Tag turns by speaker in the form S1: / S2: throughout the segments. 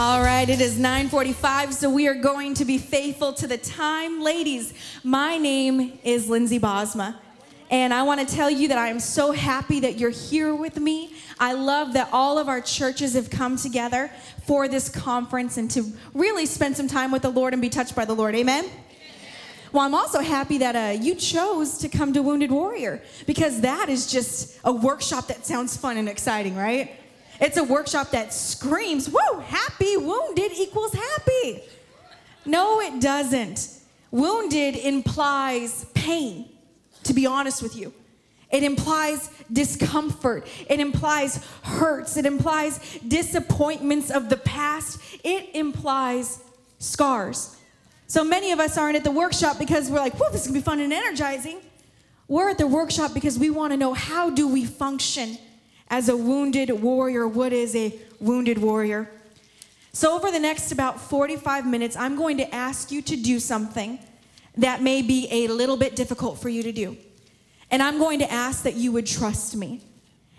S1: All right, it is 9:45, so we are going to be faithful to the time. Ladies, my name is Lindsay Bosma, and I want to tell you that I am so happy that you're here with me. I love that all of our churches have come together for this conference and to really spend some time with the Lord and be touched by the Lord. Amen. Well, I'm also happy that uh, you chose to come to Wounded Warrior because that is just a workshop that sounds fun and exciting, right? It's a workshop that screams, woo, happy, wounded equals happy. No, it doesn't. Wounded implies pain, to be honest with you. It implies discomfort. It implies hurts. It implies disappointments of the past. It implies scars. So many of us aren't at the workshop because we're like, whoa, this is gonna be fun and energizing. We're at the workshop because we wanna know how do we function as a wounded warrior. What is a wounded warrior? So, over the next about 45 minutes, I'm going to ask you to do something that may be a little bit difficult for you to do. And I'm going to ask that you would trust me.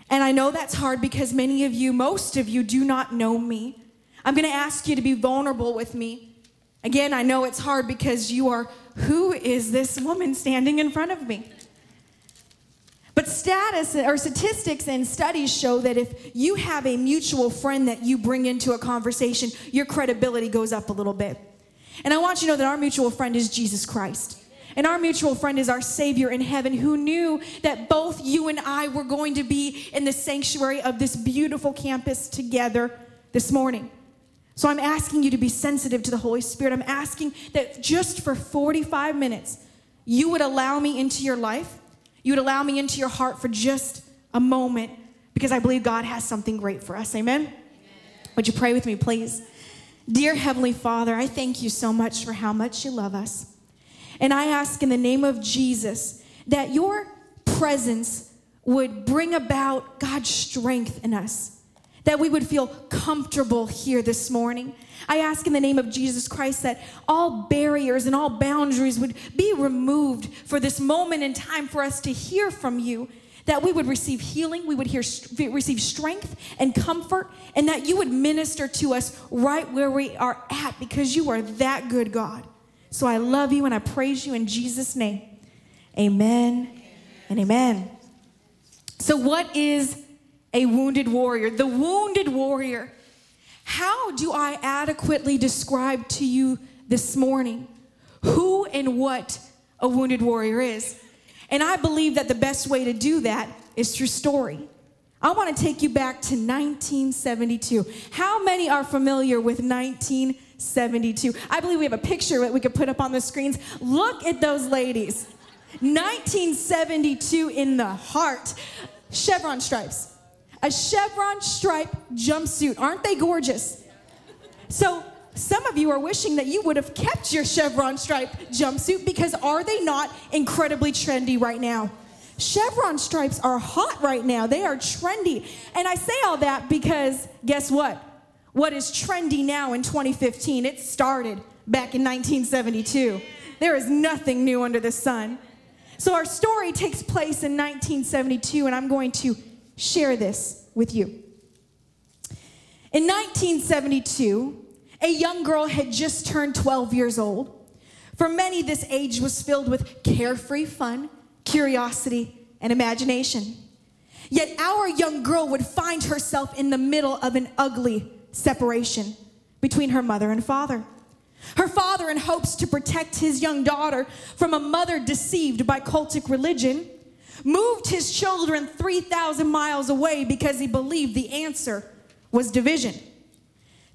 S1: And I know that's hard because many of you, most of you, do not know me. I'm going to ask you to be vulnerable with me. Again, I know it's hard because you are, who is this woman standing in front of me? But status or statistics and studies show that if you have a mutual friend that you bring into a conversation, your credibility goes up a little bit. And I want you to know that our mutual friend is Jesus Christ. And our mutual friend is our Savior in heaven who knew that both you and I were going to be in the sanctuary of this beautiful campus together this morning. So I'm asking you to be sensitive to the Holy Spirit. I'm asking that just for 45 minutes, you would allow me into your life you would allow me into your heart for just a moment because I believe God has something great for us. Amen? Amen? Would you pray with me, please? Dear Heavenly Father, I thank you so much for how much you love us. And I ask in the name of Jesus that your presence would bring about God's strength in us that we would feel comfortable here this morning. I ask in the name of Jesus Christ that all barriers and all boundaries would be removed for this moment in time for us to hear from you, that we would receive healing, we would hear, receive strength and comfort, and that you would minister to us right where we are at because you are that good, God. So I love you and I praise you in Jesus' name. Amen, amen. and amen. So, what is a wounded warrior. The wounded warrior. How do I adequately describe to you this morning who and what a wounded warrior is? And I believe that the best way to do that is through story. I want to take you back to 1972. How many are familiar with 1972? I believe we have a picture that we could put up on the screens. Look at those ladies. 1972 in the heart. Chevron stripes a chevron stripe jumpsuit. Aren't they gorgeous? So, some of you are wishing that you would have kept your chevron stripe jumpsuit because are they not incredibly trendy right now? Chevron stripes are hot right now. They are trendy. And I say all that because guess what? What is trendy now in 2015? It started back in 1972. There is nothing new under the sun. So our story takes place in 1972, and I'm going to share this with you. In 1972, a young girl had just turned 12 years old. For many, this age was filled with carefree fun, curiosity, and imagination. Yet our young girl would find herself in the middle of an ugly separation between her mother and father. Her father, in hopes to protect his young daughter from a mother deceived by cultic religion, moved his children 3,000 miles away because he believed the answer was division.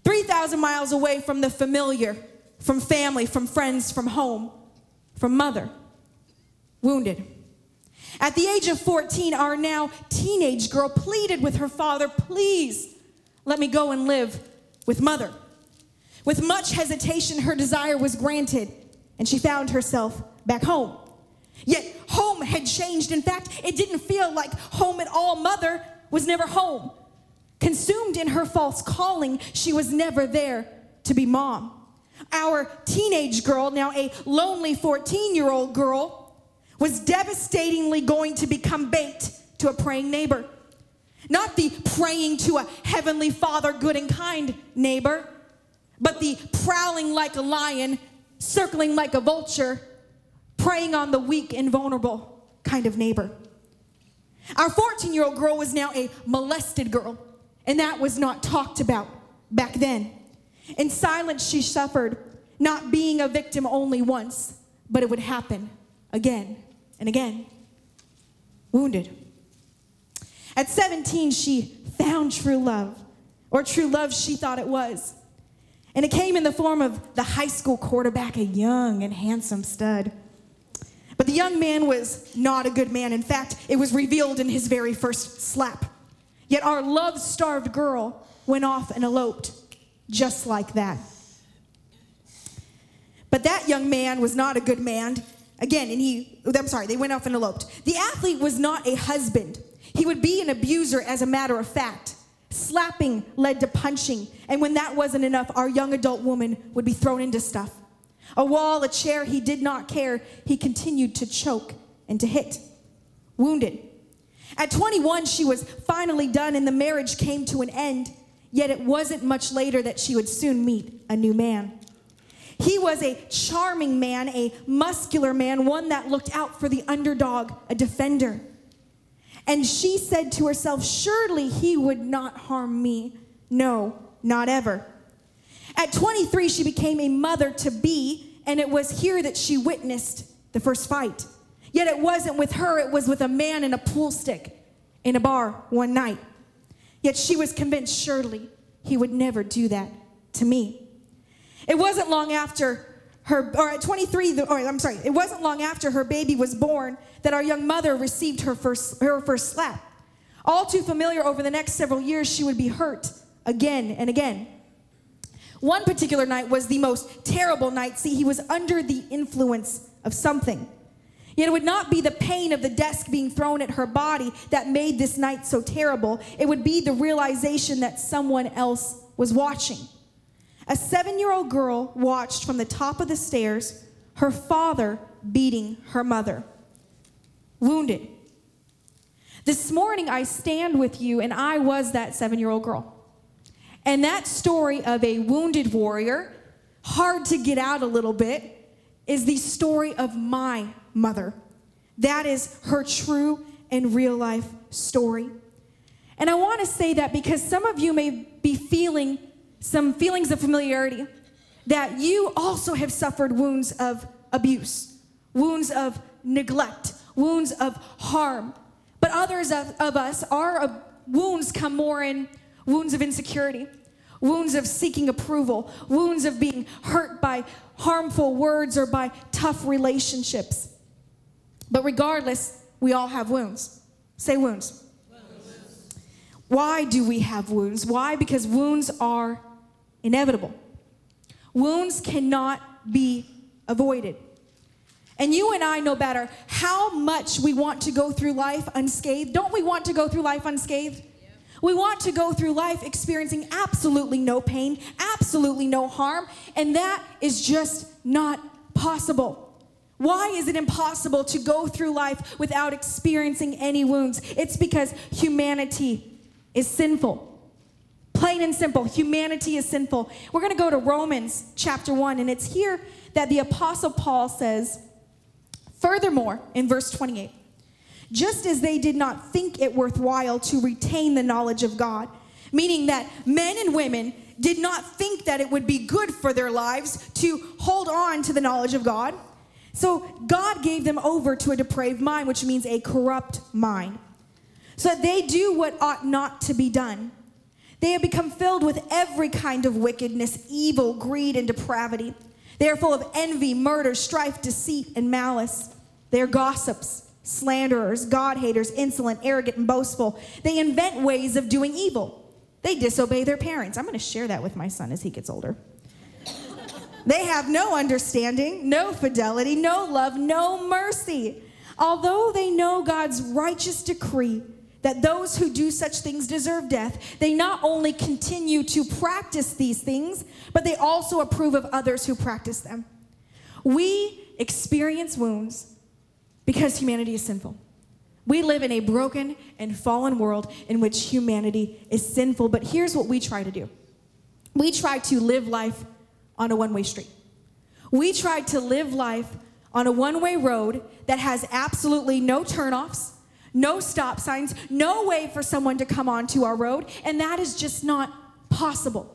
S1: 3,000 miles away from the familiar, from family, from friends, from home, from mother, wounded. At the age of 14, our now teenage girl pleaded with her father, Please let me go and live with mother. With much hesitation, her desire was granted, and she found herself back home. Yet home had changed. In fact, it didn't feel like home at all. Mother was never home. Consumed in her false calling, she was never there to be mom. Our teenage girl, now a lonely 14 year old girl, was devastatingly going to become bait to a praying neighbor. Not the praying to a heavenly father, good and kind neighbor, but the prowling like a lion, circling like a vulture, preying on the weak and vulnerable kind of neighbor. Our 14 year old girl was now a molested girl, and that was not talked about back then. In silence, she suffered, not being a victim only once, but it would happen again and again. Wounded. At 17, she found true love, or true love she thought it was. And it came in the form of the high school quarterback, a young and handsome stud. But the young man was not a good man. In fact, it was revealed in his very first slap. Yet our love starved girl went off and eloped just like that. But that young man was not a good man. Again, and he, I'm sorry, they went off and eloped. The athlete was not a husband. He would be an abuser as a matter of fact. Slapping led to punching. And when that wasn't enough, our young adult woman would be thrown into stuff. A wall, a chair, he did not care. He continued to choke and to hit. Wounded. At 21, she was finally done and the marriage came to an end. Yet it wasn't much later that she would soon meet a new man. He was a charming man, a muscular man, one that looked out for the underdog, a defender. And she said to herself, Surely he would not harm me. No, not ever. At 23, she became a mother to be, and it was here that she witnessed the first fight. Yet it wasn't with her, it was with a man in a pool stick in a bar one night. Yet she was convinced surely he would never do that to me. It wasn't long after her, or at 23, or I'm sorry, it wasn't long after her baby was born that our young mother received her first, her first slap. All too familiar over the next several years, she would be hurt again and again. One particular night was the most terrible night. See, he was under the influence of something. Yet it would not be the pain of the desk being thrown at her body that made this night so terrible. It would be the realization that someone else was watching. A seven year old girl watched from the top of the stairs her father beating her mother, wounded. This morning, I stand with you, and I was that seven year old girl. And that story of a wounded warrior, hard to get out a little bit, is the story of my mother. That is her true and real life story. And I want to say that because some of you may be feeling some feelings of familiarity, that you also have suffered wounds of abuse, wounds of neglect, wounds of harm. But others of, of us, our uh, wounds come more in wounds of insecurity, wounds of seeking approval, wounds of being hurt by harmful words or by tough relationships. But regardless, we all have wounds. Say wounds. wounds. Why do we have wounds? Why? Because wounds are inevitable. Wounds cannot be avoided. And you and I know better how much we want to go through life unscathed. Don't we want to go through life unscathed? We want to go through life experiencing absolutely no pain, absolutely no harm, and that is just not possible. Why is it impossible to go through life without experiencing any wounds? It's because humanity is sinful. Plain and simple, humanity is sinful. We're going to go to Romans chapter 1, and it's here that the Apostle Paul says, Furthermore, in verse 28, just as they did not think it worthwhile to retain the knowledge of God, meaning that men and women did not think that it would be good for their lives to hold on to the knowledge of God. So God gave them over to a depraved mind, which means a corrupt mind, so that they do what ought not to be done. They have become filled with every kind of wickedness, evil, greed, and depravity. They are full of envy, murder, strife, deceit, and malice. They are gossips slanderers, God haters, insolent, arrogant, and boastful. They invent ways of doing evil. They disobey their parents. I'm going to share that with my son as he gets older. they have no understanding, no fidelity, no love, no mercy. Although they know God's righteous decree that those who do such things deserve death, they not only continue to practice these things, but they also approve of others who practice them. We experience wounds because humanity is sinful. We live in a broken and fallen world in which humanity is sinful, but here's what we try to do we try to live life on a one way street. We try to live life on a one way road that has absolutely no turnoffs, no stop signs, no way for someone to come onto our road, and that is just not possible.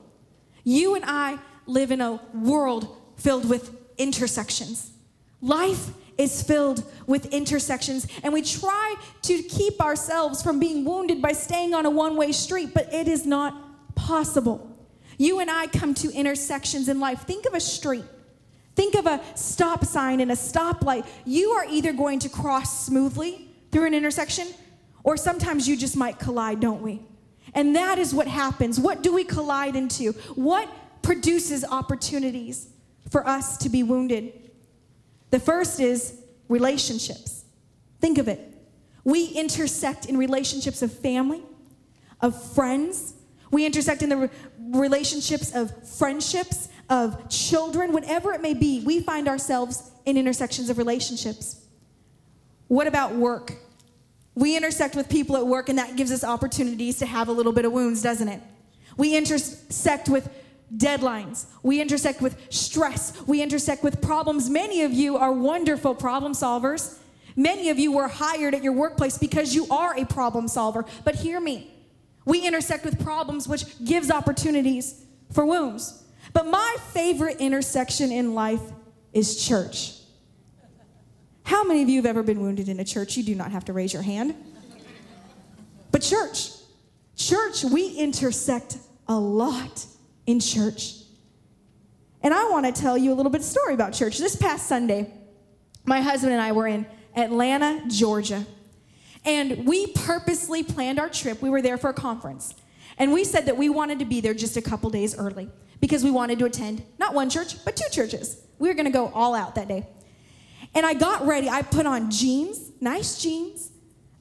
S1: You and I live in a world filled with intersections. Life is filled with intersections, and we try to keep ourselves from being wounded by staying on a one way street, but it is not possible. You and I come to intersections in life. Think of a street. Think of a stop sign and a stoplight. You are either going to cross smoothly through an intersection, or sometimes you just might collide, don't we? And that is what happens. What do we collide into? What produces opportunities for us to be wounded? The first is relationships. Think of it. We intersect in relationships of family, of friends. We intersect in the re- relationships of friendships, of children, whatever it may be. We find ourselves in intersections of relationships. What about work? We intersect with people at work, and that gives us opportunities to have a little bit of wounds, doesn't it? We intersect with deadlines. We intersect with stress. We intersect with problems. Many of you are wonderful problem solvers. Many of you were hired at your workplace because you are a problem solver. But hear me. We intersect with problems, which gives opportunities for wounds. But my favorite intersection in life is church. How many of you have ever been wounded in a church? You do not have to raise your hand. But church, church, we intersect a lot in church. And I want to tell you a little bit story about church. This past Sunday, my husband and I were in Atlanta, Georgia. And we purposely planned our trip. We were there for a conference. And we said that we wanted to be there just a couple days early because we wanted to attend not one church, but two churches. We were going to go all out that day. And I got ready. I put on jeans, nice jeans,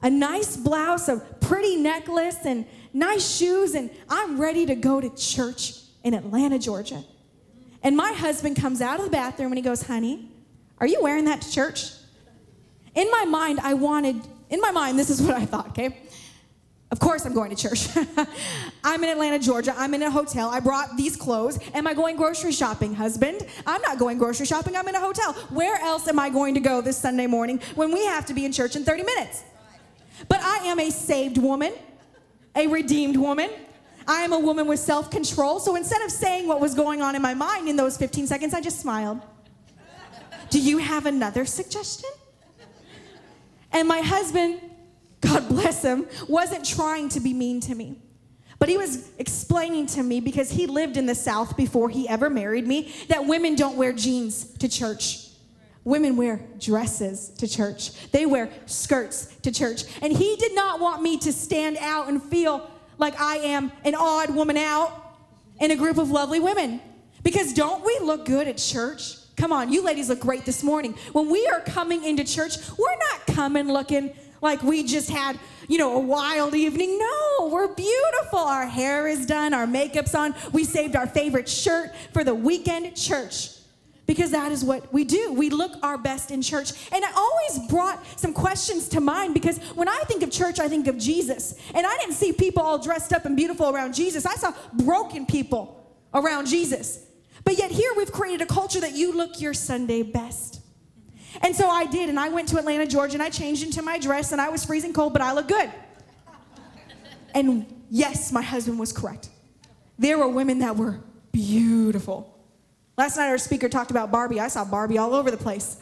S1: a nice blouse, a pretty necklace, and nice shoes, and I'm ready to go to church in Atlanta, Georgia. And my husband comes out of the bathroom and he goes, Honey, are you wearing that to church? In my mind, I wanted, in my mind, this is what I thought, okay? Of course, I'm going to church. I'm in Atlanta, Georgia. I'm in a hotel. I brought these clothes. Am I going grocery shopping, husband? I'm not going grocery shopping. I'm in a hotel. Where else am I going to go this Sunday morning when we have to be in church in 30 minutes? But I am a saved woman, a redeemed woman. I am a woman with self control. So instead of saying what was going on in my mind in those 15 seconds, I just smiled. Do you have another suggestion? And my husband God bless him, wasn't trying to be mean to me. But he was explaining to me because he lived in the South before he ever married me that women don't wear jeans to church. Women wear dresses to church. They wear skirts to church. And he did not want me to stand out and feel like I am an odd woman out in a group of lovely women. Because don't we look good at church? Come on, you ladies look great this morning. When we are coming into church, we're not coming looking like we just had, you know, a wild evening. No, we're beautiful. Our hair is done, our makeup's on. We saved our favorite shirt for the weekend church because that is what we do. We look our best in church. And I always brought some questions to mind because when I think of church, I think of Jesus. And I didn't see people all dressed up and beautiful around Jesus, I saw broken people around Jesus. But yet, here we've created a culture that you look your Sunday best. And so I did, and I went to Atlanta, Georgia, and I changed into my dress, and I was freezing cold, but I looked good. And yes, my husband was correct. There were women that were beautiful. Last night, our speaker talked about Barbie. I saw Barbie all over the place.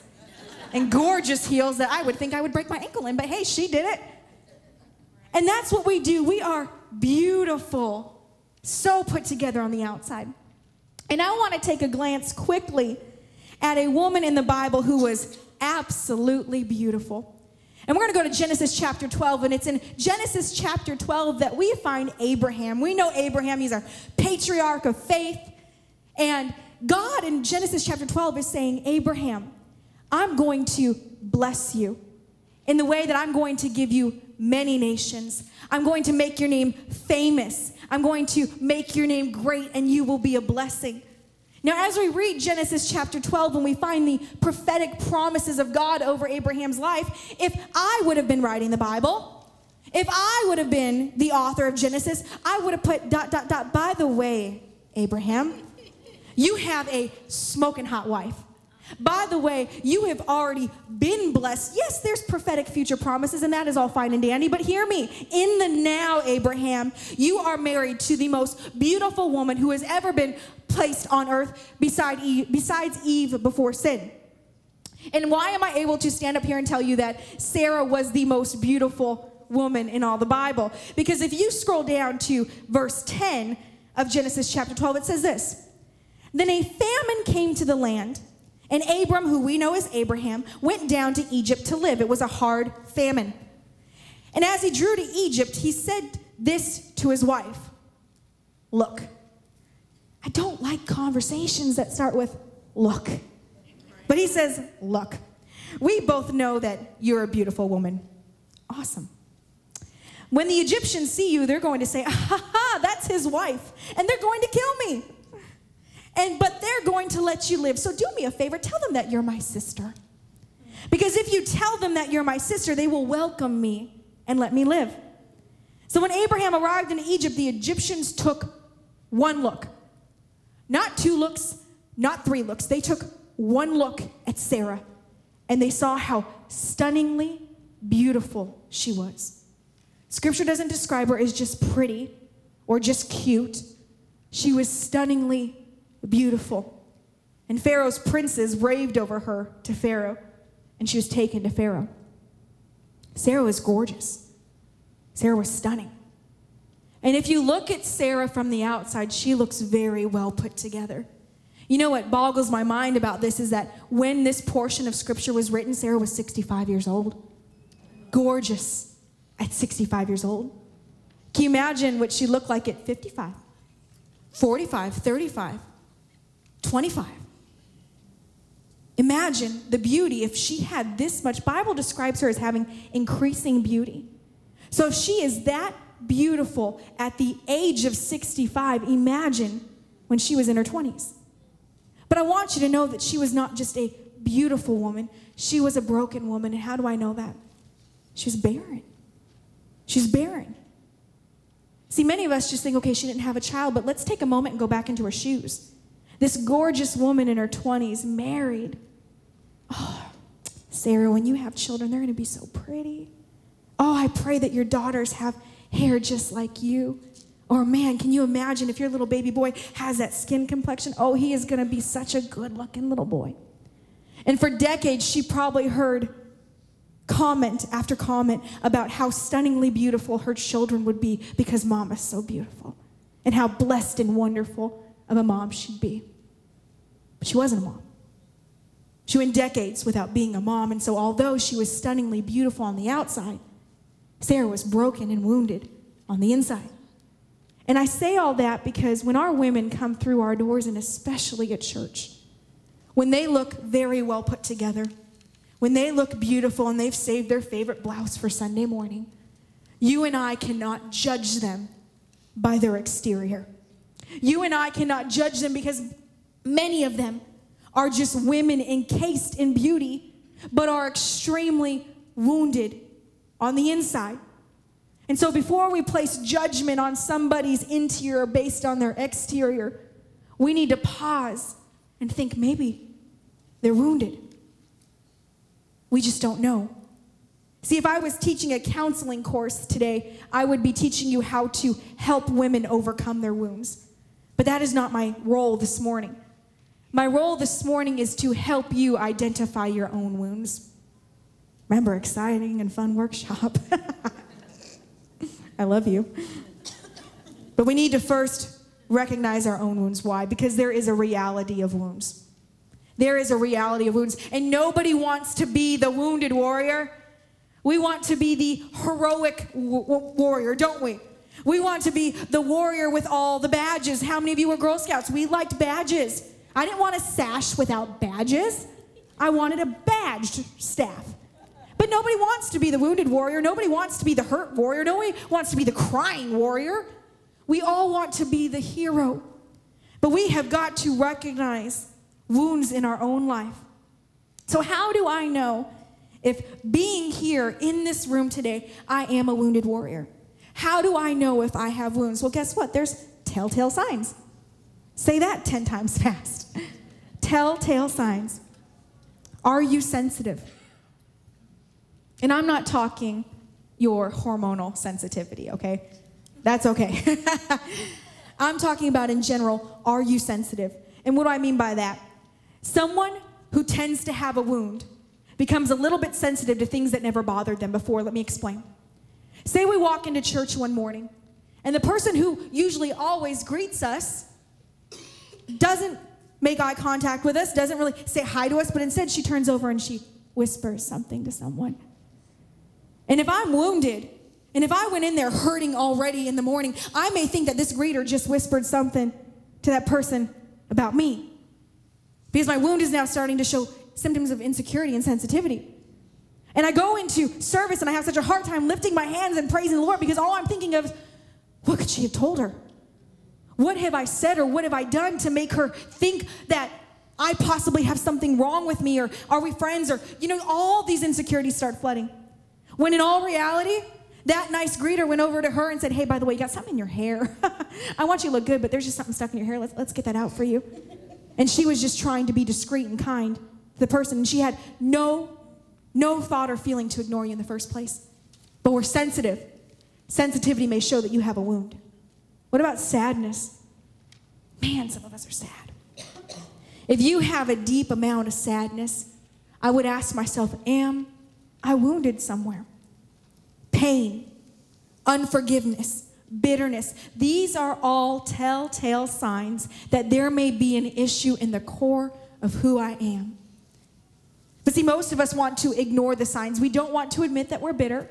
S1: And gorgeous heels that I would think I would break my ankle in, but hey, she did it. And that's what we do. We are beautiful, so put together on the outside. And I want to take a glance quickly at a woman in the Bible who was absolutely beautiful. And we're going to go to Genesis chapter 12, and it's in Genesis chapter 12 that we find Abraham. We know Abraham, he's our patriarch of faith. And God in Genesis chapter 12 is saying, Abraham, I'm going to bless you in the way that I'm going to give you many nations. I'm going to make your name famous. I'm going to make your name great, and you will be a blessing. Now, as we read Genesis chapter 12 and we find the prophetic promises of God over Abraham's life, if I would have been writing the Bible, if I would have been the author of Genesis, I would have put dot, dot, dot. By the way, Abraham. You have a smoking hot wife. By the way, you have already been blessed. Yes, there's prophetic future promises, and that is all fine and dandy, but hear me. In the now, Abraham, you are married to the most beautiful woman who has ever been placed on earth beside Eve, besides Eve before sin. And why am I able to stand up here and tell you that Sarah was the most beautiful woman in all the Bible? Because if you scroll down to verse 10 of Genesis chapter 12, it says this Then a famine came to the land and Abram, who we know as Abraham, went down to Egypt to live. It was a hard famine. And as he drew to Egypt, he said this to his wife Look, I don't like conversations that start with look. But he says, Look, we both know that you're a beautiful woman. Awesome. When the Egyptians see you, they're going to say, Ha ha, that's his wife. And they're going to kill me. And but they're going to let you live. So do me a favor, tell them that you're my sister. Because if you tell them that you're my sister, they will welcome me and let me live. So when Abraham arrived in Egypt, the Egyptians took one look. Not two looks, not three looks. They took one look at Sarah and they saw how stunningly beautiful she was. Scripture doesn't describe her as just pretty or just cute. She was stunningly beautiful. And Pharaoh's princes raved over her to Pharaoh, and she was taken to Pharaoh. Sarah was gorgeous. Sarah was stunning. And if you look at Sarah from the outside, she looks very well put together. You know what boggles my mind about this is that when this portion of scripture was written, Sarah was 65 years old. Gorgeous at 65 years old. Can you imagine what she looked like at 55, 45, 35? 25. Imagine the beauty if she had this much. Bible describes her as having increasing beauty. So if she is that beautiful at the age of 65, imagine when she was in her 20s. But I want you to know that she was not just a beautiful woman, she was a broken woman. And how do I know that? She was barren. She's barren. See, many of us just think, okay, she didn't have a child, but let's take a moment and go back into her shoes. This gorgeous woman in her 20s, married. Oh, Sarah, when you have children, they're going to be so pretty. Oh, I pray that your daughters have hair just like you. Or, man, can you imagine if your little baby boy has that skin complexion? Oh, he is going to be such a good looking little boy. And for decades, she probably heard comment after comment about how stunningly beautiful her children would be because mom is so beautiful and how blessed and wonderful of a mom she'd be. But she wasn't a mom. She went decades without being a mom, and so although she was stunningly beautiful on the outside, Sarah was broken and wounded on the inside. And I say all that because when our women come through our doors, and especially at church, when they look very well put together, when they look beautiful and they've saved their favorite blouse for Sunday morning, you and I cannot judge them by their exterior. You and I cannot judge them because many of them are just women encased in beauty, but are extremely wounded on the inside. And so before we place judgment on somebody's interior based on their exterior, we need to pause and think maybe they're wounded. We just don't know. See, if I was teaching a counseling course today, I would be teaching you how to help women overcome their wounds. But that is not my role this morning. My role this morning is to help you identify your own wounds. Remember, exciting and fun workshop. I love you. But we need to first recognize our own wounds. Why? Because there is a reality of wounds. There is a reality of wounds. And nobody wants to be the wounded warrior. We want to be the heroic w- warrior, don't we? We want to be the warrior with all the badges. How many of you were Girl Scouts? We liked badges. I didn't want a sash without badges. I wanted a badged staff. But nobody wants to be the wounded warrior. Nobody wants to be the hurt warrior. Nobody wants to be the crying warrior. We all want to be the hero. But we have got to recognize wounds in our own life. So, how do I know if being here in this room today, I am a wounded warrior? How do I know if I have wounds? Well, guess what? There's telltale signs. Say that 10 times fast. Telltale signs. Are you sensitive? And I'm not talking your hormonal sensitivity, okay? That's okay. I'm talking about in general, are you sensitive? And what do I mean by that? Someone who tends to have a wound becomes a little bit sensitive to things that never bothered them before. Let me explain. Say we walk into church one morning, and the person who usually always greets us doesn't make eye contact with us, doesn't really say hi to us, but instead she turns over and she whispers something to someone. And if I'm wounded, and if I went in there hurting already in the morning, I may think that this greeter just whispered something to that person about me. Because my wound is now starting to show symptoms of insecurity and sensitivity. And I go into service and I have such a hard time lifting my hands and praising the Lord because all I'm thinking of is, what could she have told her? What have I said or what have I done to make her think that I possibly have something wrong with me or are we friends or, you know, all these insecurities start flooding. When in all reality, that nice greeter went over to her and said, Hey, by the way, you got something in your hair. I want you to look good, but there's just something stuck in your hair. Let's, let's get that out for you. And she was just trying to be discreet and kind the person. And she had no, no thought or feeling to ignore you in the first place. But we're sensitive. Sensitivity may show that you have a wound. What about sadness? Man, some of us are sad. If you have a deep amount of sadness, I would ask myself, Am I wounded somewhere? Pain, unforgiveness, bitterness. These are all telltale signs that there may be an issue in the core of who I am. But see, most of us want to ignore the signs. We don't want to admit that we're bitter.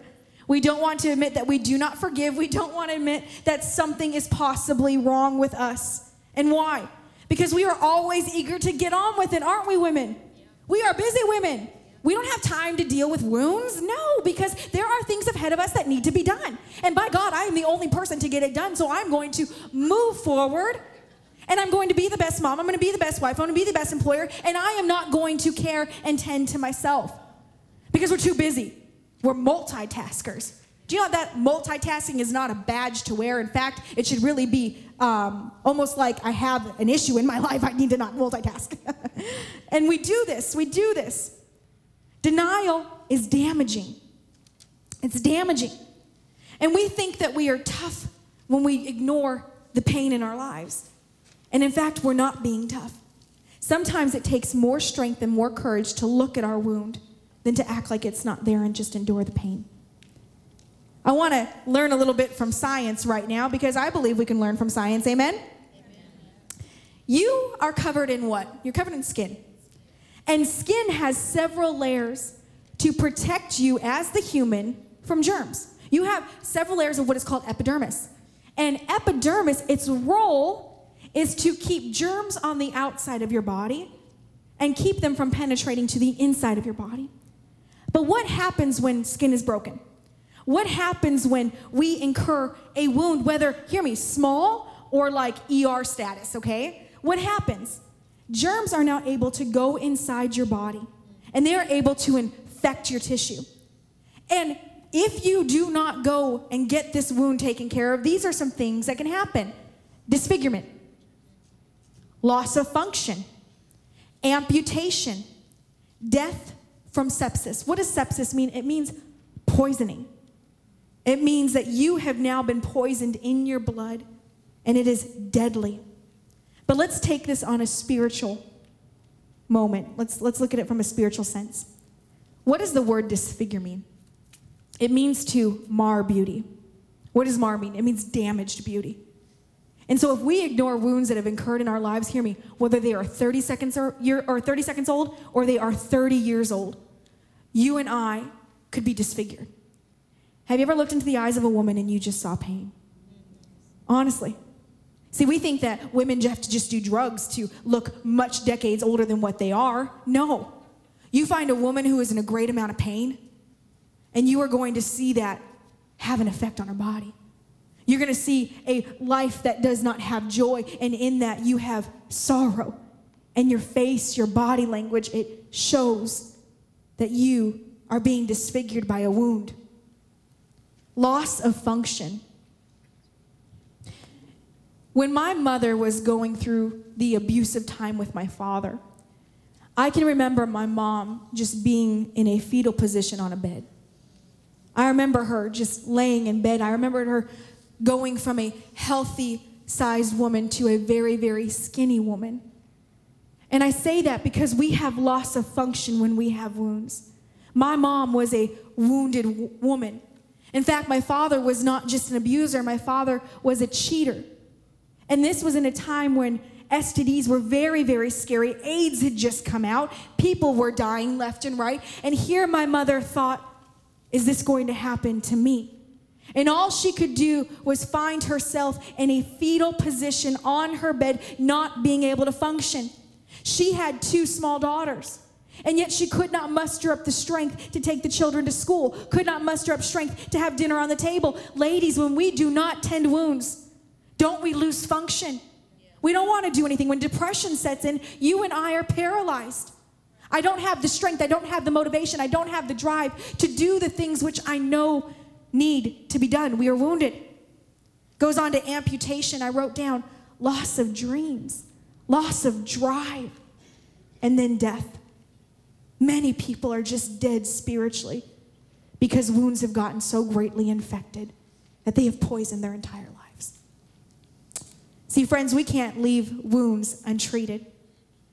S1: We don't want to admit that we do not forgive. We don't want to admit that something is possibly wrong with us. And why? Because we are always eager to get on with it, aren't we, women? We are busy women. We don't have time to deal with wounds. No, because there are things ahead of us that need to be done. And by God, I am the only person to get it done. So I'm going to move forward and I'm going to be the best mom. I'm going to be the best wife. I'm going to be the best employer. And I am not going to care and tend to myself because we're too busy. We're multitaskers. Do you know that multitasking is not a badge to wear? In fact, it should really be um, almost like I have an issue in my life. I need to not multitask. and we do this. We do this. Denial is damaging. It's damaging. And we think that we are tough when we ignore the pain in our lives. And in fact, we're not being tough. Sometimes it takes more strength and more courage to look at our wound than to act like it's not there and just endure the pain. I want to learn a little bit from science right now because I believe we can learn from science. Amen? Amen? You are covered in what? You're covered in skin. And skin has several layers to protect you as the human from germs. You have several layers of what is called epidermis. And epidermis, its role is to keep germs on the outside of your body and keep them from penetrating to the inside of your body. But what happens when skin is broken? What happens when we incur a wound, whether, hear me, small or like ER status, okay? What happens? germs are now able to go inside your body and they are able to infect your tissue. And if you do not go and get this wound taken care of, these are some things that can happen disfigurement, loss of function, amputation, death from sepsis. What does sepsis mean? It means poisoning. It means that you have now been poisoned in your blood and it is deadly. But let's take this on a spiritual moment. Let's, let's look at it from a spiritual sense. What does the word disfigure mean? It means to mar beauty. What does mar mean? It means damaged beauty. And so if we ignore wounds that have incurred in our lives, hear me, whether they are 30 seconds or, year, or 30 seconds old or they are 30 years old, you and I could be disfigured. Have you ever looked into the eyes of a woman and you just saw pain? Honestly. See, we think that women have to just do drugs to look much decades older than what they are. No. You find a woman who is in a great amount of pain, and you are going to see that have an effect on her body. You're going to see a life that does not have joy, and in that you have sorrow. And your face, your body language, it shows that you are being disfigured by a wound. Loss of function When my mother was going through the abusive time with my father, I can remember my mom just being in a fetal position on a bed. I remember her just laying in bed. I remember her going from a healthy sized woman to a very, very skinny woman. And I say that because we have loss of function when we have wounds. My mom was a wounded w- woman. In fact, my father was not just an abuser, my father was a cheater. And this was in a time when STDs were very, very scary. AIDS had just come out. People were dying left and right. And here my mother thought, is this going to happen to me? And all she could do was find herself in a fetal position on her bed, not being able to function. She had two small daughters. And yet she could not muster up the strength to take the children to school, could not muster up strength to have dinner on the table. Ladies, when we do not tend wounds, don't we lose function? We don't want to do anything. When depression sets in, you and I are paralyzed. I don't have the strength, I don't have the motivation, I don't have the drive to do the things which I know need to be done. We are wounded. Goes on to amputation. I wrote down loss of dreams, loss of drive, and then death. Many people are just dead spiritually because wounds have gotten so greatly infected that they have poisoned their entire lives. See, friends, we can't leave wounds untreated.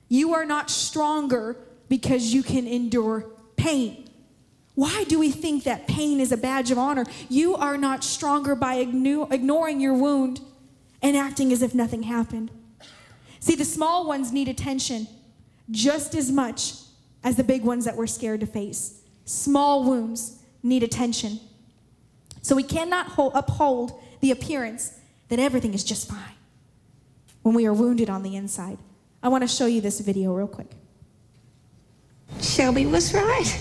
S1: You are not stronger because you can endure pain. Why do we think that pain is a badge of honor? You are not stronger by ignoring your wound and acting as if nothing happened. See, the small ones need attention just as much as the big ones that we're scared to face. Small wounds need attention. So we cannot hold, uphold the appearance that everything is just fine when we are wounded on the inside. I want to show you this video real quick.
S2: Shelby was right.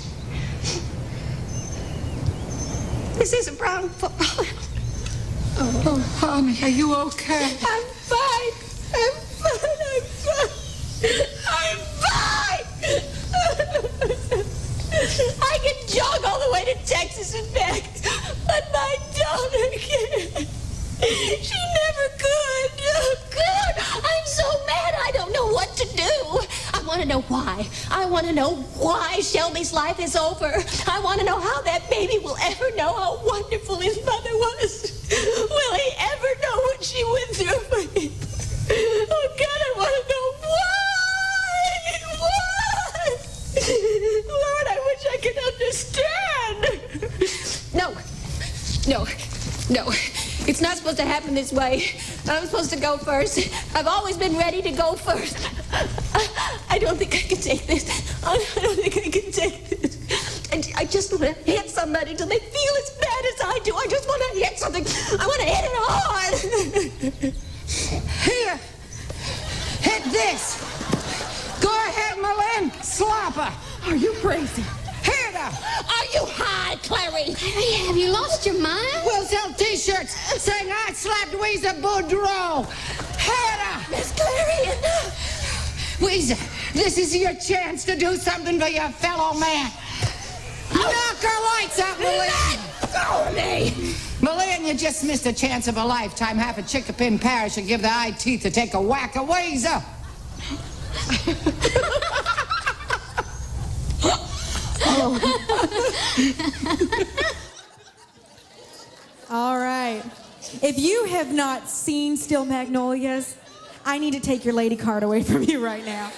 S2: This is a brown football.
S3: Oh, oh, honey, are you okay?
S2: I'm fine. I'm fine. I'm fine. I'm fine. I can jog all the way to Texas and back, but my daughter can't. She never want to know why. I want to know why Shelby's life is over. I want to know how that baby will ever know how wonderful his mother was. Will he ever know what she went through for him? Oh, God, I want to know why. Why? Lord, I wish I could understand. No. No. No. It's not supposed to happen this way. I'm supposed to go first. I've always been ready to go first. I don't think I can take this. I don't think I can take this. And I just want to hit somebody till they feel as bad as I do. I just want to hit something. I want to hit it hard.
S3: Here. Hit this. Go ahead, M'Lynn. Slapper. Are you crazy? Here now.
S2: Are you high, Clairee?
S4: Clairee, have you lost your mind?
S3: We'll sell t-shirts saying I slapped Ouiser Boudreaux. Here now.
S2: Miss Clairee, enough.
S3: Ouiser, this is your chance to do something for your fellow man. Knock her lights out, M'Lynn.
S2: Let go of me.
S3: M'Lynn, you just missed a chance of a lifetime. Half a Chinquapin parish should give the eye teeth to take a whack of Ouiser.
S1: All right. If you have not seen Steel Magnolias, I need to take your lady card away from you right now.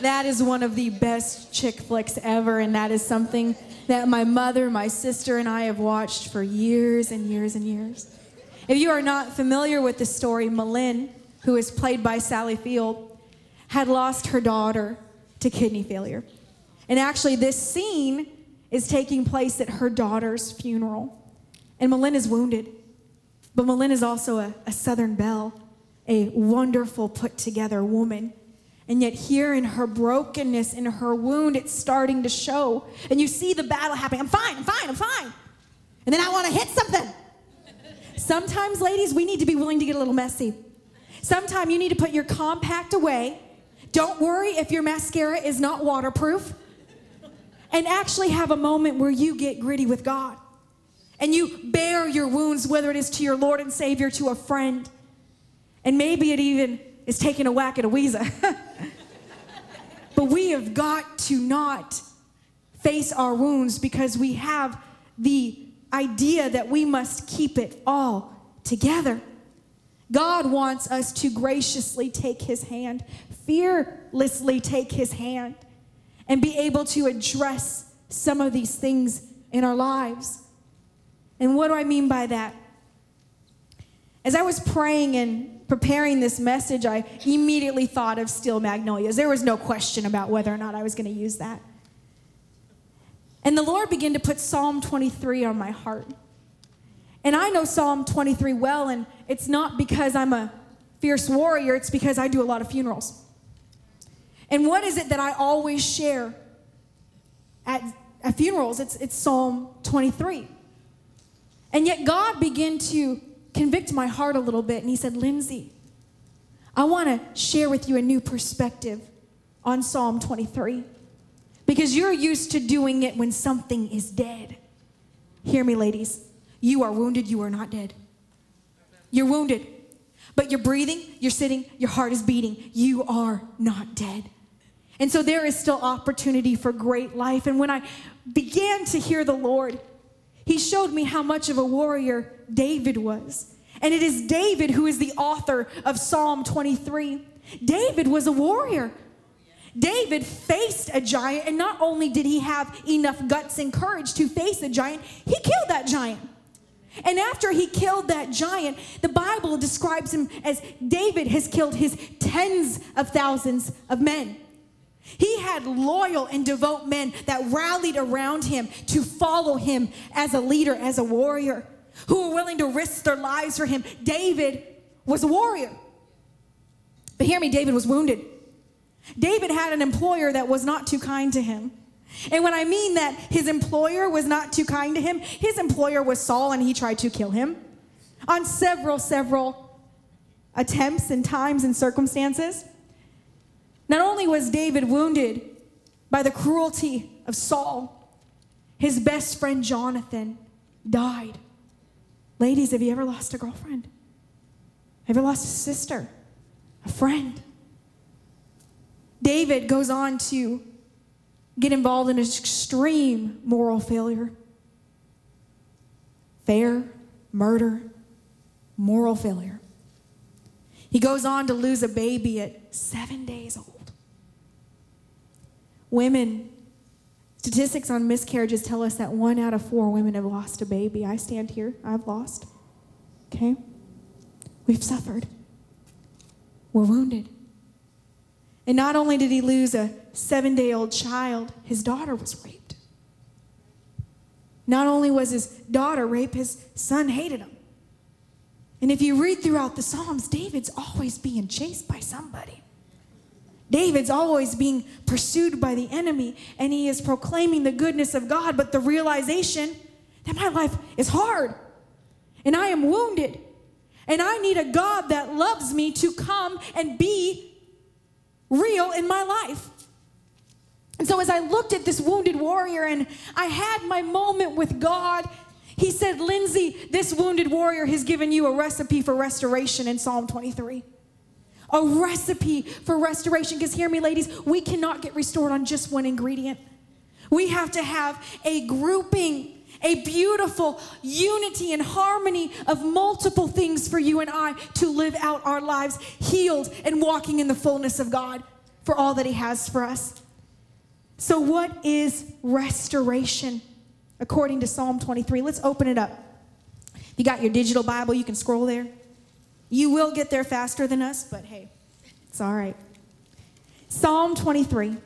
S1: That is one of the best chick flicks ever, and that is something that my mother, my sister, and I have watched for years and years and years. If you are not familiar with the story, M'Lynn, who is played by Sally Field, had lost her daughter to kidney failure. And actually, this scene is taking place at her daughter's funeral. And M'Lynn is wounded. But M'Lynn is also a, a Southern belle, a wonderful, put together woman. And yet, here in her brokenness, in her wound, it's starting to show. And you see the battle happening. I'm fine, I'm fine, I'm fine. And then I want to hit something. Sometimes, ladies, we need to be willing to get a little messy. Sometimes you need to put your compact away. Don't worry if your mascara is not waterproof. And actually have a moment where you get gritty with God. And you bear your wounds, whether it is to your Lord and Savior, to a friend. And maybe it even is taking a whack at a Ouiser. but we have got to not face our wounds because we have the idea that we must keep it all together. God wants us to graciously take his hand, fearlessly take his hand, and be able to address some of these things in our lives. And what do I mean by that? As I was praying and preparing this message, I immediately thought of steel magnolias. There was no question about whether or not I was going to use that. And the Lord began to put Psalm 23 on my heart. And I know Psalm 23 well, and it's not because I'm a fierce warrior, it's because I do a lot of funerals. And what is it that I always share at, at funerals? It's, it's Psalm 23. And yet God began to convict my heart a little bit, and He said, Lindsay, I want to share with you a new perspective on Psalm 23 because you're used to doing it when something is dead. Hear me, ladies. You are wounded, you are not dead. You're wounded, but you're breathing, you're sitting, your heart is beating. You are not dead. And so there is still opportunity for great life. And when I began to hear the Lord, He showed me how much of a warrior David was. And it is David who is the author of Psalm 23. David was a warrior. David faced a giant, and not only did he have enough guts and courage to face the giant, he killed that giant. And after he killed that giant, the Bible describes him as David has killed his tens of thousands of men. He had loyal and devout men that rallied around him to follow him as a leader, as a warrior, who were willing to risk their lives for him. David was a warrior. But hear me, David was wounded. David had an employer that was not too kind to him. And when I mean that his employer was not too kind to him, his employer was Saul and he tried to kill him on several, several attempts and times and circumstances. Not only was David wounded by the cruelty of Saul, his best friend Jonathan died. Ladies, have you ever lost a girlfriend? Have you ever lost a sister? A friend? David goes on to get involved in an extreme moral failure fair, murder, moral failure. He goes on to lose a baby at seven days old. Women, statistics on miscarriages tell us that one out of four women have lost a baby. I stand here, I've lost. Okay? We've suffered, we're wounded. And not only did he lose a seven day old child, his daughter was raped. Not only was his daughter raped, his son hated him. And if you read throughout the Psalms, David's always being chased by somebody. David's always being pursued by the enemy, and he is proclaiming the goodness of God, but the realization that my life is hard and I am wounded, and I need a God that loves me to come and be real in my life. And so, as I looked at this wounded warrior and I had my moment with God, he said, Lindsay, this wounded warrior has given you a recipe for restoration in Psalm 23. A recipe for restoration. Because, hear me, ladies, we cannot get restored on just one ingredient. We have to have a grouping, a beautiful unity and harmony of multiple things for you and I to live out our lives healed and walking in the fullness of God for all that He has for us. So, what is restoration according to Psalm 23? Let's open it up. If you got your digital Bible, you can scroll there. You will get there faster than us, but hey, it's all right. Psalm 23,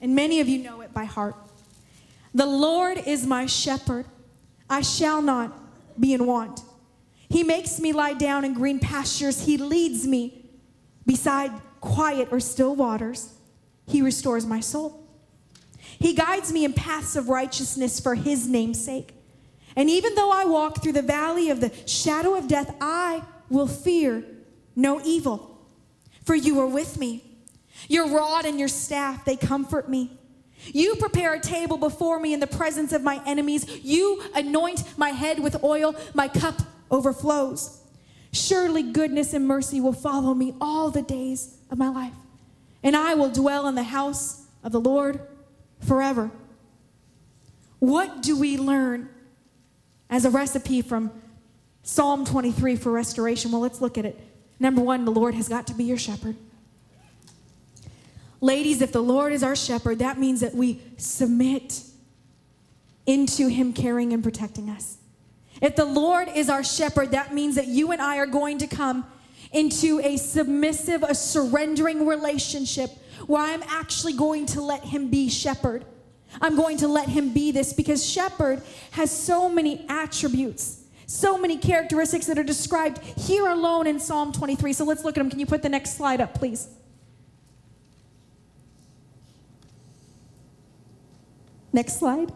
S1: and many of you know it by heart. The Lord is my shepherd, I shall not be in want. He makes me lie down in green pastures, He leads me beside quiet or still waters. He restores my soul. He guides me in paths of righteousness for his name's sake. And even though I walk through the valley of the shadow of death, I will fear no evil, for you are with me. Your rod and your staff, they comfort me. You prepare a table before me in the presence of my enemies. You anoint my head with oil, my cup overflows. Surely goodness and mercy will follow me all the days of my life, and I will dwell in the house of the Lord forever. What do we learn as a recipe from Psalm 23 for restoration? Well, let's look at it. Number one, the Lord has got to be your shepherd. Ladies, if the Lord is our shepherd, that means that we submit into Him caring and protecting us. If the Lord is our shepherd, that means that you and I are going to come into a submissive, a surrendering relationship where I'm actually going to let Him be shepherd. I'm going to let Him be this because shepherd has so many attributes, so many characteristics that are described here alone in Psalm 23. So let's look at them. Can you put the next slide up, please? Next slide.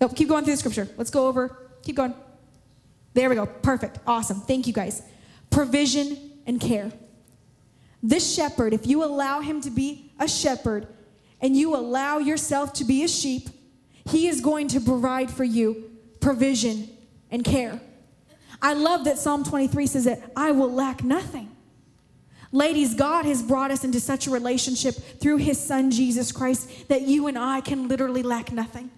S1: Oh, keep going through the scripture. Let's go over. Keep going. There we go. Perfect. Awesome. Thank you guys. Provision and care. This shepherd, if you allow him to be a shepherd and you allow yourself to be a sheep, he is going to provide for you provision and care. I love that Psalm 23 says that I will lack nothing. Ladies, God has brought us into such a relationship through his son Jesus Christ that you and I can literally lack nothing.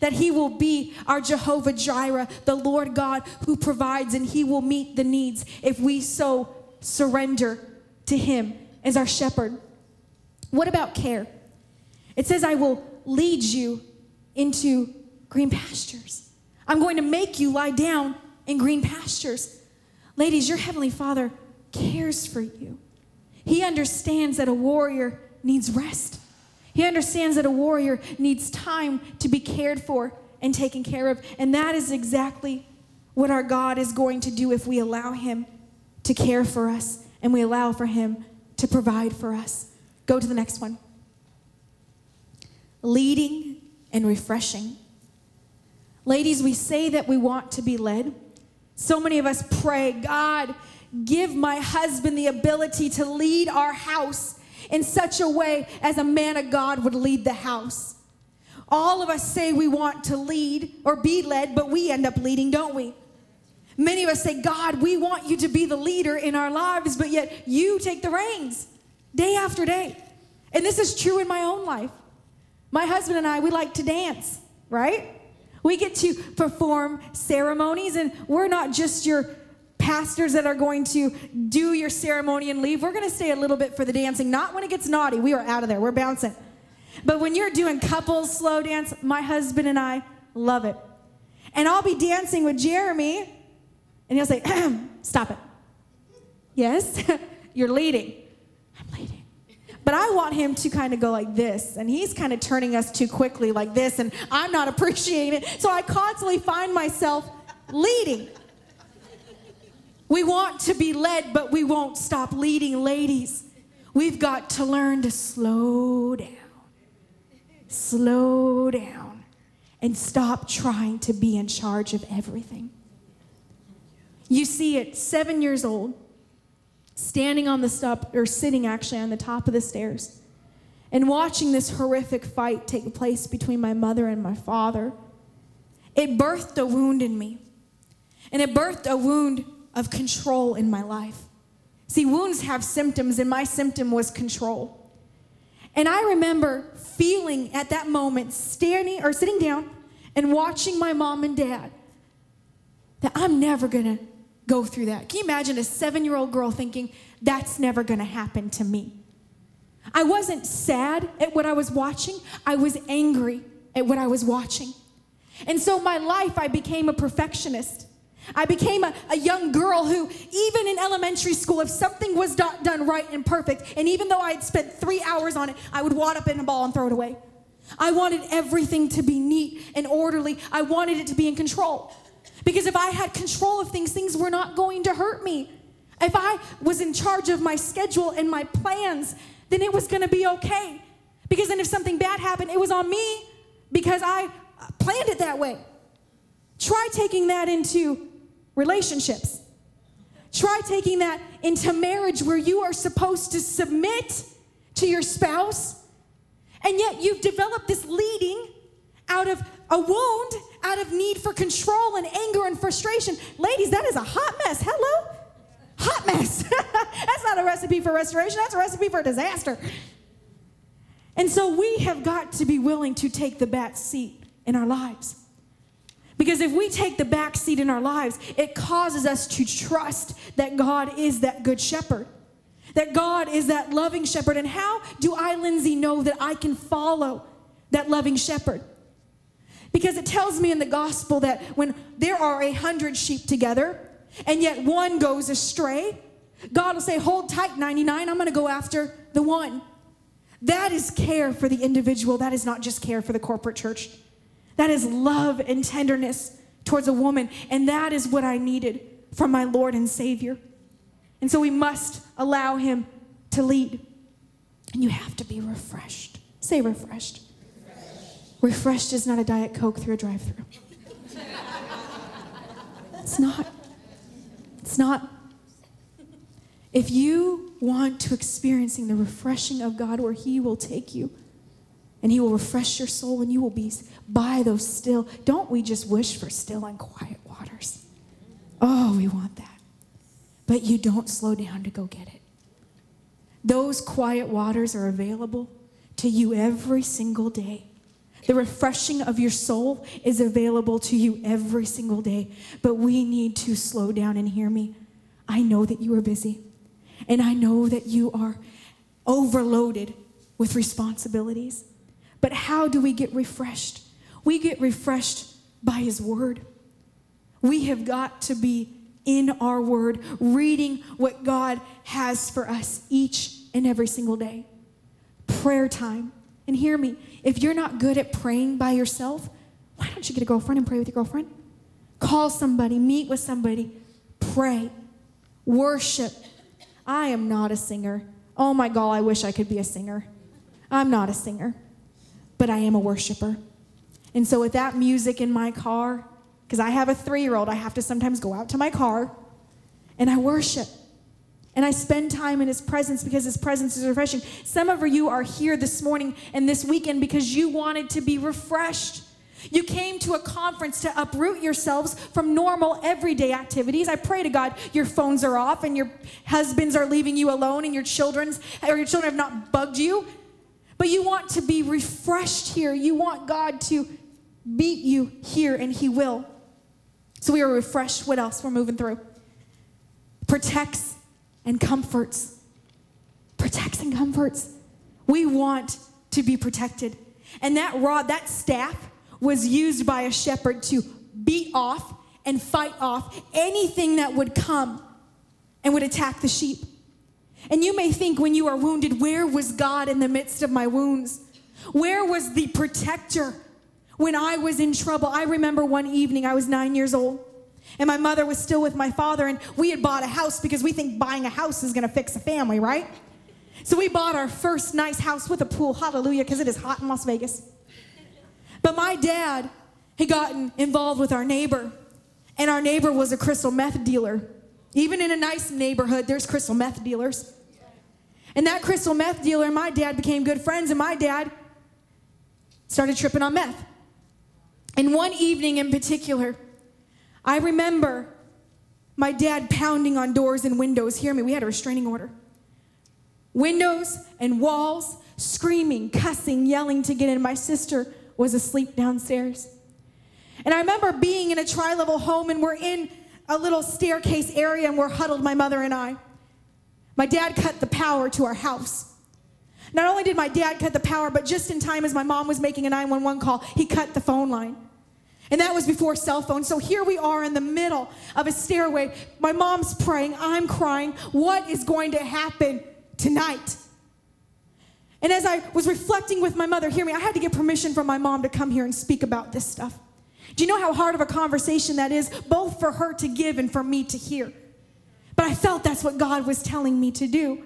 S1: That he will be our Jehovah Jireh, the Lord God who provides, and he will meet the needs if we so surrender to him as our shepherd. What about care? It says, I will lead you into green pastures. I'm going to make you lie down in green pastures. Ladies, your Heavenly Father cares for you. He understands that a warrior needs rest. He understands that a warrior needs time to be cared for and taken care of. And that is exactly what our God is going to do if we allow Him to care for us and we allow for Him to provide for us. Go to the next one. Leading and refreshing. Ladies, we say that we want to be led. So many of us pray, God, give my husband the ability to lead our house in such a way as a man of God would lead the house. All of us say we want to lead or be led, but we end up leading, don't we? Many of us say, God, we want you to be the leader in our lives, but yet you take the reins day after day. And this is true in my own life. My husband and I, we like to dance, right? We get to perform ceremonies, and we're not just your pastors that are going to do your ceremony and leave. We're going to stay a little bit for the dancing. Not when it gets naughty. We are out of there. We're bouncing. But when you're doing couples slow dance, my husband and I love it. And I'll be dancing with Jeremy, and he'll say, Stop it. Yes, you're leading. I'm leading. But I want him to kind of go like this, and he's kind of turning us too quickly like this, and I'm not appreciating it. So I constantly find myself leading. We want to be led, but we won't stop leading, ladies. We've got to learn to slow down, slow down, and stop trying to be in charge of everything. You see, at seven years old, standing on the stop, or sitting actually on the top of the stairs, and watching this horrific fight take place between my mother and my father, it birthed a wound in me. And it birthed a wound of control in my life. See, wounds have symptoms, and my symptom was control. And I remember feeling at that moment, standing or sitting down and watching my mom and dad, that I'm never gonna go through that. Can you imagine a seven year old girl thinking, that's never gonna happen to me? I wasn't sad at what I was watching, I was angry at what I was watching. And so, my life, I became a perfectionist. I became a, a young girl who, even in elementary school, if something was not done right and perfect, and even though I had spent three hours on it, I would wad up in a ball and throw it away. I wanted everything to be neat and orderly. I wanted it to be in control. Because if I had control of things, things were not going to hurt me. If I was in charge of my schedule and my plans, then it was going to be okay. Because then if something bad happened, it was on me because I planned it that way. Try taking that into relationships. Try taking that into marriage where you are supposed to submit to your spouse, and yet you've developed this leading out of a wound out of need for control and anger and frustration. Ladies, that is a hot mess. Hello? Hot mess. that's not a recipe for restoration, that's a recipe for disaster. And so we have got to be willing to take the back seat in our lives. Because if we take the back seat in our lives, it causes us to trust that God is that good shepherd, that God is that loving shepherd. And how do I, Lindsay, know that I can follow that loving shepherd? Because it tells me in the gospel that when there are a hundred sheep together and yet one goes astray, God will say, Hold tight, 99, I'm gonna go after the one. That is care for the individual. That is not just care for the corporate church. That is love and tenderness towards a woman. And that is what I needed from my Lord and Savior. And so we must allow Him to lead. And you have to be refreshed. Say refreshed. Refreshed, refreshed is not a Diet Coke through a drive through. it's not. It's not. If you want to experiencing the refreshing of God where he will take you and he will refresh your soul and you will be by those still don't we just wish for still and quiet waters oh we want that but you don't slow down to go get it those quiet waters are available to you every single day the refreshing of your soul is available to you every single day but we need to slow down and hear me i know that you are busy and I know that you are overloaded with responsibilities. But how do we get refreshed? We get refreshed by His Word. We have got to be in our Word, reading what God has for us each and every single day. Prayer time. And hear me, if you're not good at praying by yourself, why don't you get a girlfriend and pray with your girlfriend? Call somebody, meet with somebody, pray, worship, I am not a singer. Oh my God, I wish I could be a singer. I'm not a singer, but I am a worshiper. And so, with that music in my car, because I have a three year old, I have to sometimes go out to my car and I worship. And I spend time in his presence because his presence is refreshing. Some of you are here this morning and this weekend because you wanted to be refreshed. You came to a conference to uproot yourselves from normal everyday activities. I pray to God your phones are off and your husbands are leaving you alone and your children's or your children have not bugged you. But you want to be refreshed here. You want God to beat you here and he will. So we are refreshed. What else? We're moving through. Protects and comforts. Protects and comforts. We want to be protected. And that rod, that staff, was used by a shepherd to beat off and fight off anything that would come and would attack the sheep. And you may think when you are wounded, where was God in the midst of my wounds? Where was the protector when I was in trouble? I remember one evening, I was nine years old, and my mother was still with my father, and we had bought a house because we think buying a house is gonna fix a family, right? So we bought our first nice house with a pool, hallelujah, because it is hot in Las Vegas. But my dad had gotten involved with our neighbor, and our neighbor was a crystal meth dealer. Even in a nice neighborhood, there's crystal meth dealers. And that crystal meth dealer and my dad became good friends, and my dad started tripping on meth. And one evening in particular, I remember my dad pounding on doors and windows. Hear me, we had a restraining order. Windows and walls, screaming, cussing, yelling to get in. My sister was asleep downstairs. And I remember being in a tri level home and we're in a little staircase area and we're huddled, my mother and I. My dad cut the power to our house. Not only did my dad cut the power, but just in time as my mom was making a 911 call, he cut the phone line. And that was before cell phones. So here we are in the middle of a stairway. My mom's praying, I'm crying. What is going to happen tonight? And as I was reflecting with my mother, hear me, I had to get permission from my mom to come here and speak about this stuff. Do you know how hard of a conversation that is, both for her to give and for me to hear? But I felt that's what God was telling me to do.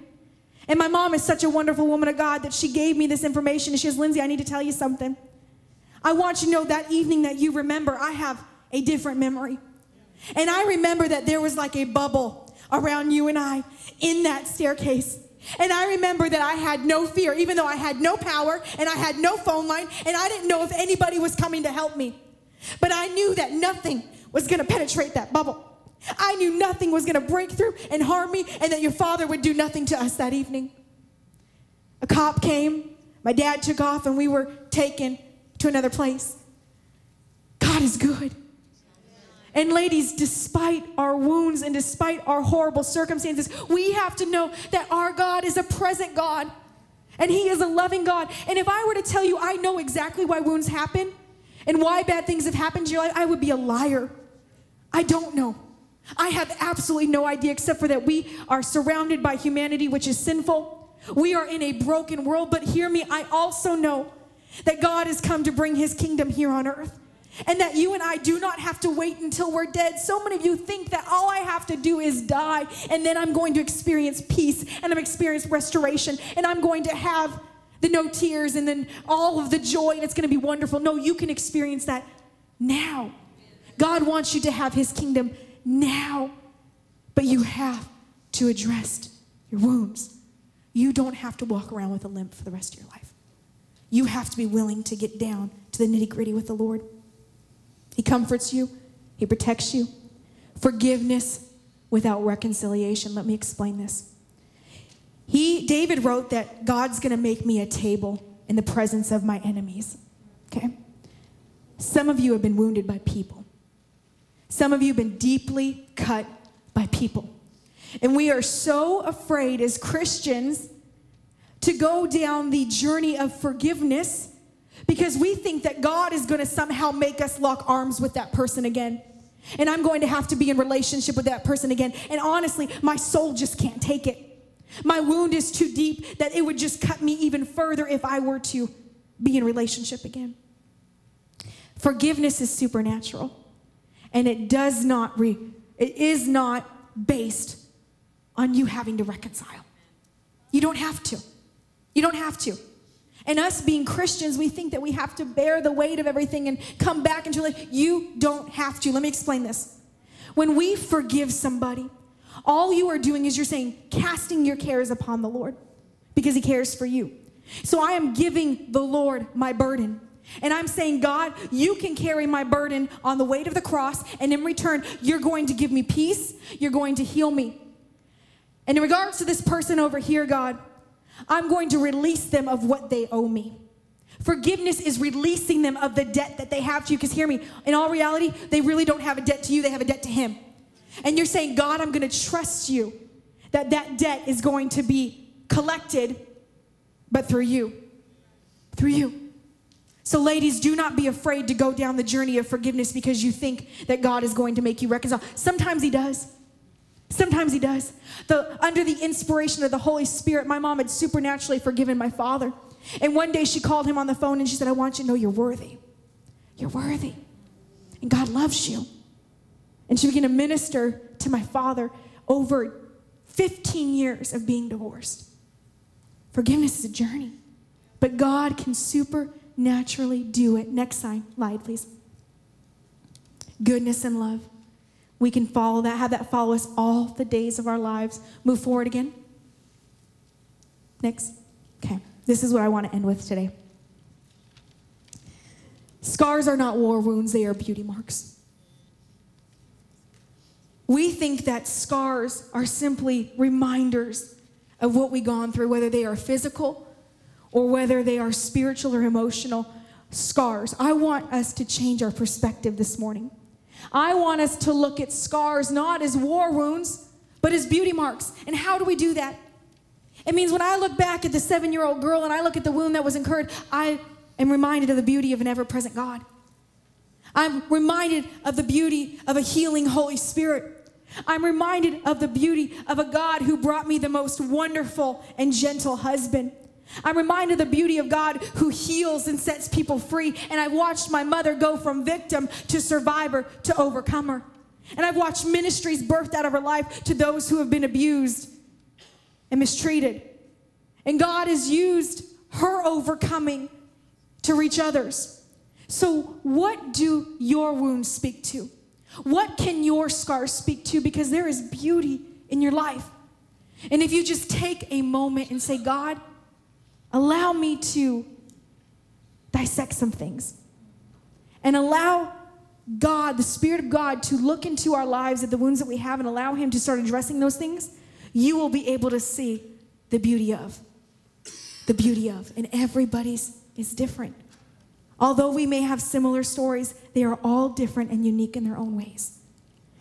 S1: And my mom is such a wonderful woman of God that she gave me this information. And she says, Lindsay, I need to tell you something. I want you to know that evening that you remember, I have a different memory. And I remember that there was like a bubble around you and I in that staircase. And I remember that I had no fear, even though I had no power and I had no phone line and I didn't know if anybody was coming to help me. But I knew that nothing was going to penetrate that bubble. I knew nothing was going to break through and harm me, and that your father would do nothing to us that evening. A cop came, my dad took off, and we were taken to another place. God is good. And ladies, despite our wounds and despite our horrible circumstances, we have to know that our God is a present God and He is a loving God. And if I were to tell you I know exactly why wounds happen and why bad things have happened to your life, I would be a liar. I don't know. I have absolutely no idea except for that we are surrounded by humanity, which is sinful. We are in a broken world, but hear me, I also know that God has come to bring His kingdom here on earth and that you and I do not have to wait until we're dead. So many of you think that all I have to do is die, and then I'm going to experience peace, and I'm experience restoration, and I'm going to have the no tears, and then all of the joy, and it's going to be wonderful. No, you can experience that now. God wants you to have His kingdom now, but you have to address your wounds. You don't have to walk around with a limp for the rest of your life. You have to be willing to get down to the nitty gritty with the Lord. He comforts you, He protects you. Forgiveness without reconciliation. Let me explain this. He, David wrote that God's going to make me a table in the presence of my enemies. Okay? Some of you have been wounded by people. Some of you have been deeply cut by people. And we are so afraid as Christians to go down the journey of forgiveness because we think that God is going to somehow make us lock arms with that person again. And I'm going to have to be in relationship with that person again. And honestly, my soul just can't take it. My wound is too deep that it would just cut me even further if I were to be in relationship again. Forgiveness is supernatural. And it does not re, it is not based on you having to reconcile. You don't have to. You don't have to. And us being Christians, we think that we have to bear the weight of everything and come back into life. You don't have to. Let me explain this. When we forgive somebody, all you are doing is you're saying, casting your cares upon the Lord because he cares for you. So I am giving the Lord my burden. And I'm saying, God, you can carry my burden on the weight of the cross, and in return, you're going to give me peace, you're going to heal me. And in regards to this person over here, God, I'm going to release them of what they owe me. Forgiveness is releasing them of the debt that they have to you. Because hear me, in all reality, they really don't have a debt to you, they have a debt to Him. And you're saying, God, I'm going to trust you that that debt is going to be collected, but through you. Through you. So, ladies, do not be afraid to go down the journey of forgiveness because you think that God is going to make you reconcile. Sometimes He does. Sometimes he does. The, under the inspiration of the Holy Spirit, my mom had supernaturally forgiven my father. And one day she called him on the phone and she said, I want you to know you're worthy. You're worthy. And God loves you. And she began to minister to my father over 15 years of being divorced. Forgiveness is a journey, but God can supernaturally do it. Next sign, slide, please. Goodness and love. We can follow that, have that follow us all the days of our lives. Move forward again. Next. Okay. This is what I want to end with today. Scars are not war wounds, they are beauty marks. We think that scars are simply reminders of what we've gone through, whether they are physical or whether they are spiritual or emotional scars. I want us to change our perspective this morning. I want us to look at scars not as war wounds, but as beauty marks. And how do we do that? It means when I look back at the seven year old girl and I look at the wound that was incurred, I am reminded of the beauty of an ever present God. I'm reminded of the beauty of a healing Holy Spirit. I'm reminded of the beauty of a God who brought me the most wonderful and gentle husband. I'm reminded of the beauty of God who heals and sets people free. And I've watched my mother go from victim to survivor to overcomer. And I've watched ministries birthed out of her life to those who have been abused and mistreated. And God has used her overcoming to reach others. So, what do your wounds speak to? What can your scars speak to? Because there is beauty in your life. And if you just take a moment and say, God, Allow me to dissect some things and allow God, the Spirit of God, to look into our lives at the wounds that we have and allow Him to start addressing those things, you will be able to see the beauty of. The beauty of. And everybody's is different. Although we may have similar stories, they are all different and unique in their own ways.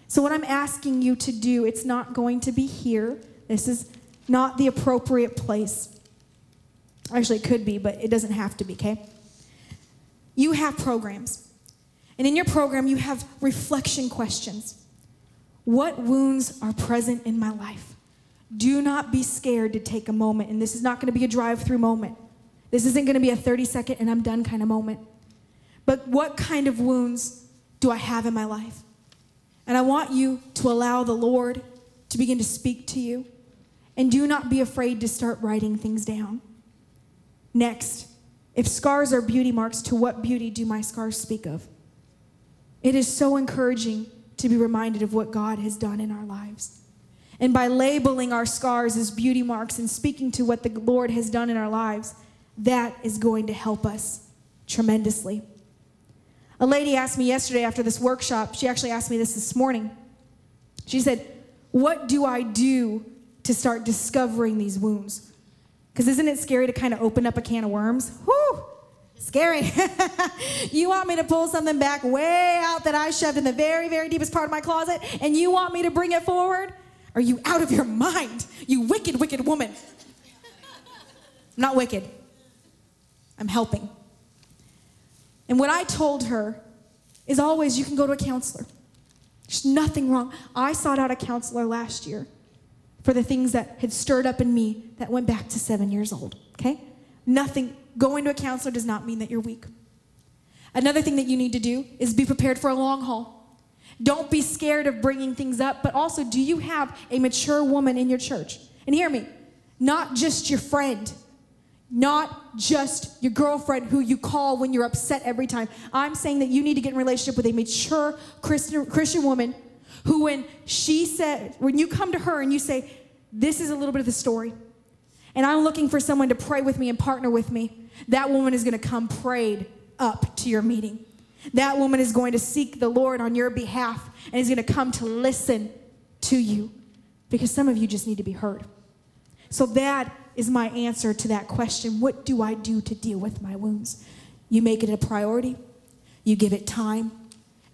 S1: So, what I'm asking you to do, it's not going to be here. This is not the appropriate place. Actually, it could be, but it doesn't have to be, okay? You have programs. And in your program, you have reflection questions. What wounds are present in my life? Do not be scared to take a moment. And this is not going to be a drive through moment. This isn't going to be a 30 second and I'm done kind of moment. But what kind of wounds do I have in my life? And I want you to allow the Lord to begin to speak to you. And do not be afraid to start writing things down. Next, if scars are beauty marks, to what beauty do my scars speak of? It is so encouraging to be reminded of what God has done in our lives. And by labeling our scars as beauty marks and speaking to what the Lord has done in our lives, that is going to help us tremendously. A lady asked me yesterday after this workshop, she actually asked me this this morning. She said, What do I do to start discovering these wounds? Because isn't it scary to kind of open up a can of worms? Whew, scary. you want me to pull something back way out that I shoved in the very, very deepest part of my closet, and you want me to bring it forward? Are you out of your mind? You wicked, wicked woman. I'm not wicked. I'm helping. And what I told her is always you can go to a counselor. There's nothing wrong. I sought out a counselor last year for the things that had stirred up in me that went back to seven years old, okay? Nothing, going to a counselor does not mean that you're weak. Another thing that you need to do is be prepared for a long haul. Don't be scared of bringing things up, but also, do you have a mature woman in your church? And hear me, not just your friend, not just your girlfriend who you call when you're upset every time. I'm saying that you need to get in relationship with a mature Christian, Christian woman who, when she said, when you come to her and you say, This is a little bit of the story, and I'm looking for someone to pray with me and partner with me, that woman is going to come prayed up to your meeting. That woman is going to seek the Lord on your behalf and is going to come to listen to you because some of you just need to be heard. So that is my answer to that question. What do I do to deal with my wounds? You make it a priority, you give it time,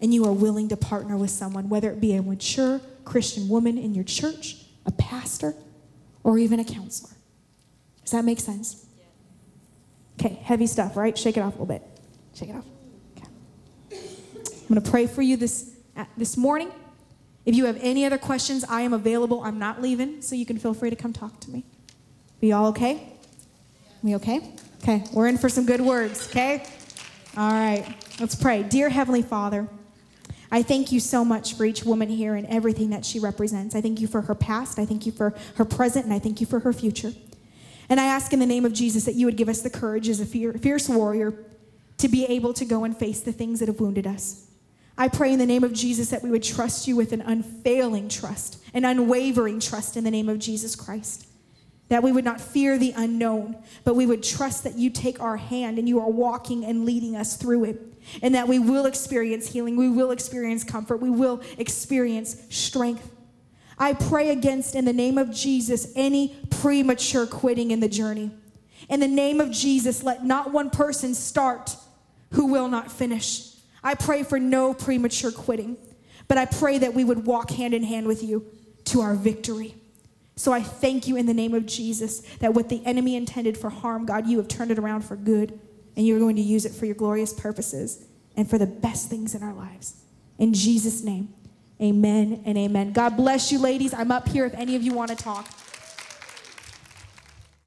S1: and you are willing to partner with someone, whether it be a mature Christian woman in your church, a pastor, or even a counselor. Does that make sense? Okay, heavy stuff, right? Shake it off a little bit. Shake it off. Okay. I'm going to pray for you this, uh, this morning. If you have any other questions, I am available. I'm not leaving, so you can feel free to come talk to me. Be all okay? We okay? Okay, we're in for some good words, okay? All right, let's pray. Dear Heavenly Father, I thank you so much for each woman here and everything that she represents. I thank you for her past, I thank you for her present, and I thank you for her future. And I ask in the name of Jesus that you would give us the courage as a fierce warrior to be able to go and face the things that have wounded us. I pray in the name of Jesus that we would trust you with an unfailing trust, an unwavering trust in the name of Jesus Christ that we would not fear the unknown, but we would trust that you take our hand and you are walking and leading us through it. And that we will experience healing, we will experience comfort, we will experience strength. I pray against, in the name of Jesus, any premature quitting in the journey. In the name of Jesus, let not one person start who will not finish. I pray for no premature quitting, but I pray that we would walk hand in hand with you to our victory. So I thank you in the name of Jesus that what the enemy intended for harm, God, you have turned it around for good, and you're going to use it for your glorious purposes and for the best things in our lives. In Jesus' name, amen and amen. God bless you, ladies. I'm up here if any of you want to talk.